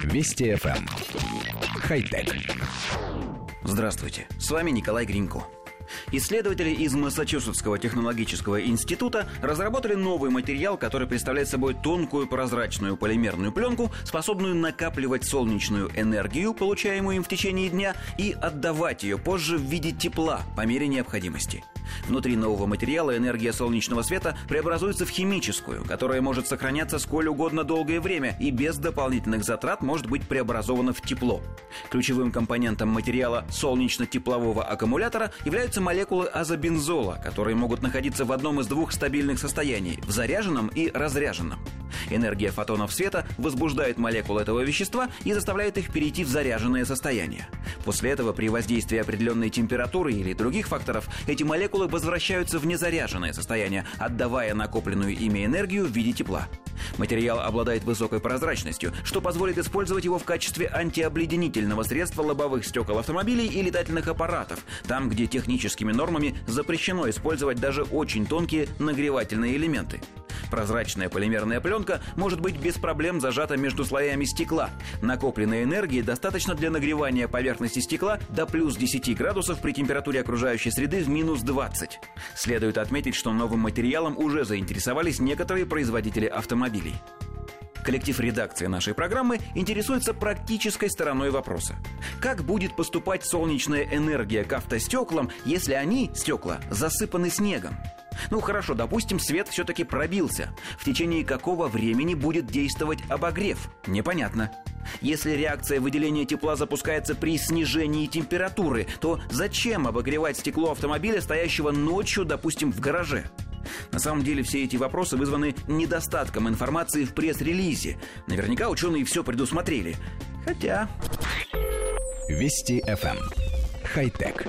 Вести FM. Эм. Хай-тек. Здравствуйте, с вами Николай Гринько. Исследователи из Массачусетского технологического института разработали новый материал, который представляет собой тонкую прозрачную полимерную пленку, способную накапливать солнечную энергию, получаемую им в течение дня, и отдавать ее позже в виде тепла по мере необходимости. Внутри нового материала энергия солнечного света преобразуется в химическую, которая может сохраняться сколь угодно долгое время и без дополнительных затрат может быть преобразована в тепло. Ключевым компонентом материала солнечно-теплового аккумулятора являются молекулы азобензола, которые могут находиться в одном из двух стабильных состояний – в заряженном и разряженном. Энергия фотонов света возбуждает молекулы этого вещества и заставляет их перейти в заряженное состояние. После этого при воздействии определенной температуры или других факторов эти молекулы возвращаются в незаряженное состояние, отдавая накопленную ими энергию в виде тепла. Материал обладает высокой прозрачностью, что позволит использовать его в качестве антиобледенительного средства лобовых стекол автомобилей и летательных аппаратов, там, где техническими нормами запрещено использовать даже очень тонкие нагревательные элементы. Прозрачная полимерная пленка может быть без проблем зажата между слоями стекла. Накопленной энергии достаточно для нагревания поверхности стекла до плюс 10 градусов при температуре окружающей среды в минус 20. Следует отметить, что новым материалом уже заинтересовались некоторые производители автомобилей. Коллектив редакции нашей программы интересуется практической стороной вопроса. Как будет поступать солнечная энергия к автостеклам, если они, стекла, засыпаны снегом? Ну хорошо, допустим, свет все-таки пробился. В течение какого времени будет действовать обогрев? Непонятно. Если реакция выделения тепла запускается при снижении температуры, то зачем обогревать стекло автомобиля, стоящего ночью, допустим, в гараже? На самом деле все эти вопросы вызваны недостатком информации в пресс-релизе. Наверняка ученые все предусмотрели. Хотя... Вести FM. Эм. Хай-тек.